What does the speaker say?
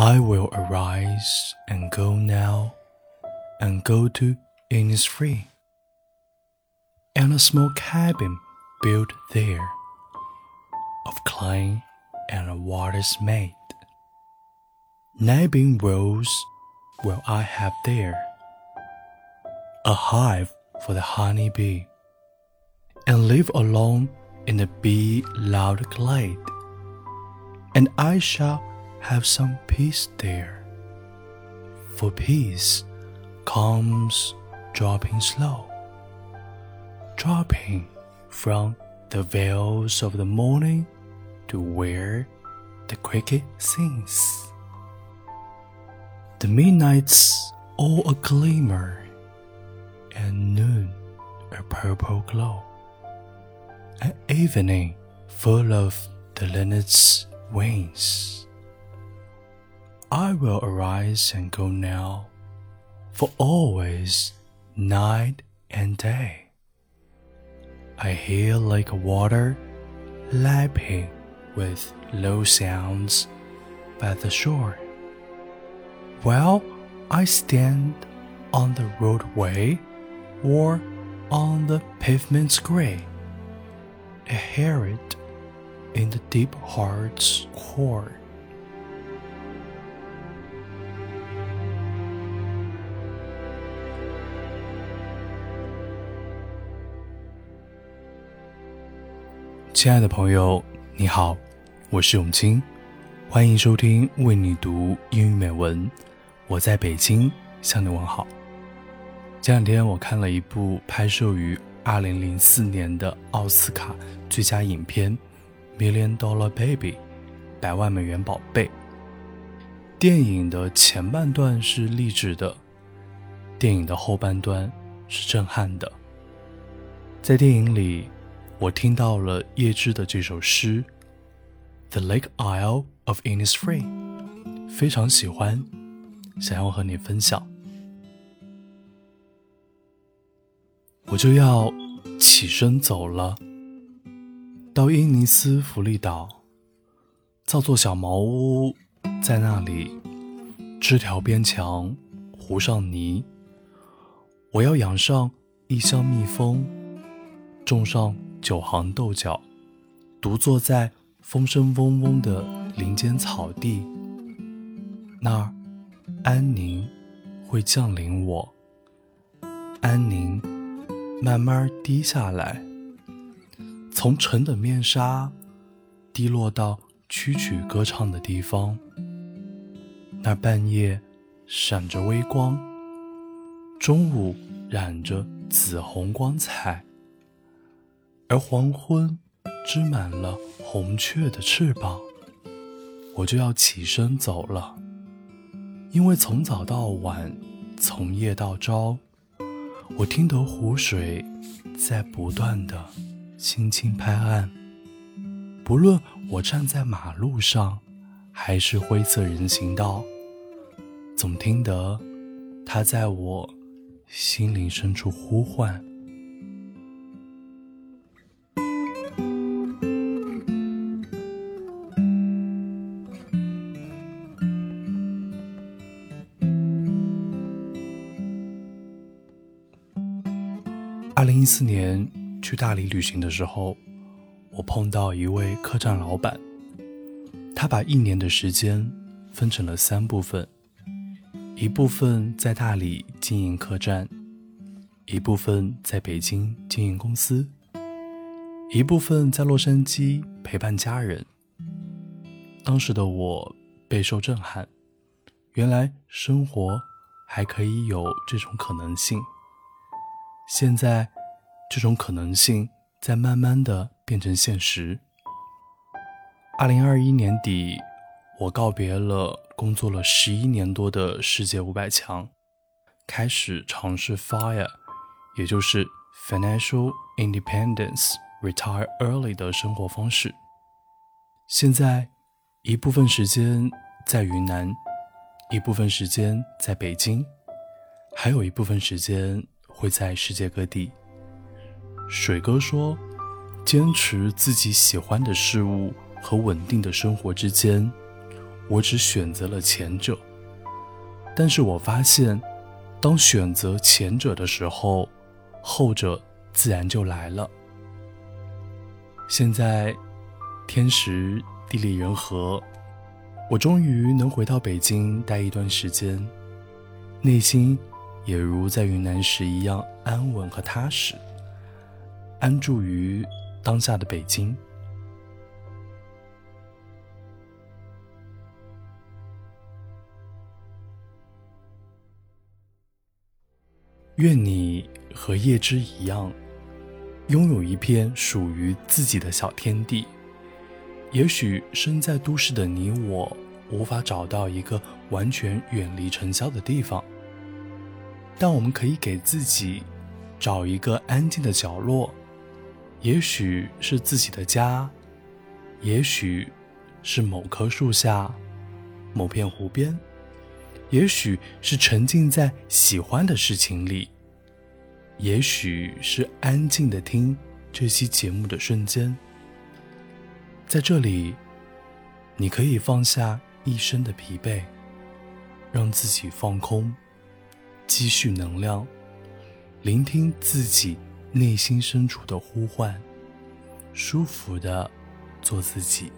I will arise and go now, and go to Innisfree, and a small cabin built there, of clay and waters made. Nabbing rose will I have there, a hive for the honey bee, and live alone in the bee loud glade, and I shall have some peace there. For peace comes dropping slow, dropping from the veils of the morning to where the cricket sings. The midnight's all a glimmer, and noon a purple glow, an evening full of the linnet's wings. I will arise and go now, for always night and day. I hear like water lapping with low sounds by the shore. While I stand on the roadway or on the pavement's gray, I hear it in the deep heart's core. 亲爱的朋友，你好，我是永清，欢迎收听为你读英语美文。我在北京向你问好。前两天我看了一部拍摄于2004年的奥斯卡最佳影片《Million Dollar Baby》百万美元宝贝。电影的前半段是励志的，电影的后半段是震撼的。在电影里。我听到了叶芝的这首诗《The Lake Isle of Innisfree》，非常喜欢，想要和你分享。我就要起身走了，到伊尼斯弗利岛，造座小茅屋，在那里枝条边墙糊上泥。我要养上一箱蜜蜂，种上。九行豆角，独坐在风声嗡嗡的林间草地，那儿安宁会降临我，安宁慢慢滴下来，从沉的面纱滴落到曲曲歌唱的地方，那半夜闪着微光，中午染着紫红光彩。而黄昏织满了红雀的翅膀，我就要起身走了。因为从早到晚，从夜到朝，我听得湖水在不断的轻轻拍岸。不论我站在马路上，还是灰色人行道，总听得它在我心灵深处呼唤。零一四年去大理旅行的时候，我碰到一位客栈老板，他把一年的时间分成了三部分：一部分在大理经营客栈，一部分在北京经营公司，一部分在洛杉矶陪伴家人。当时的我备受震撼，原来生活还可以有这种可能性。现在，这种可能性在慢慢的变成现实。二零二一年底，我告别了工作了十一年多的世界五百强，开始尝试 FIRE，也就是 Financial Independence Retire Early 的生活方式。现在，一部分时间在云南，一部分时间在北京，还有一部分时间。会在世界各地。水哥说：“坚持自己喜欢的事物和稳定的生活之间，我只选择了前者。但是我发现，当选择前者的时候，后者自然就来了。现在，天时地利人和，我终于能回到北京待一段时间，内心也如在云南时一样安稳和踏实，安住于当下的北京。愿你和叶芝一样，拥有一片属于自己的小天地。也许身在都市的你我，无法找到一个完全远离尘嚣的地方，但我们可以给自己找一个安静的角落，也许是自己的家，也许是某棵树下、某片湖边。也许是沉浸在喜欢的事情里，也许是安静的听这期节目的瞬间。在这里，你可以放下一身的疲惫，让自己放空，积蓄能量，聆听自己内心深处的呼唤，舒服的做自己。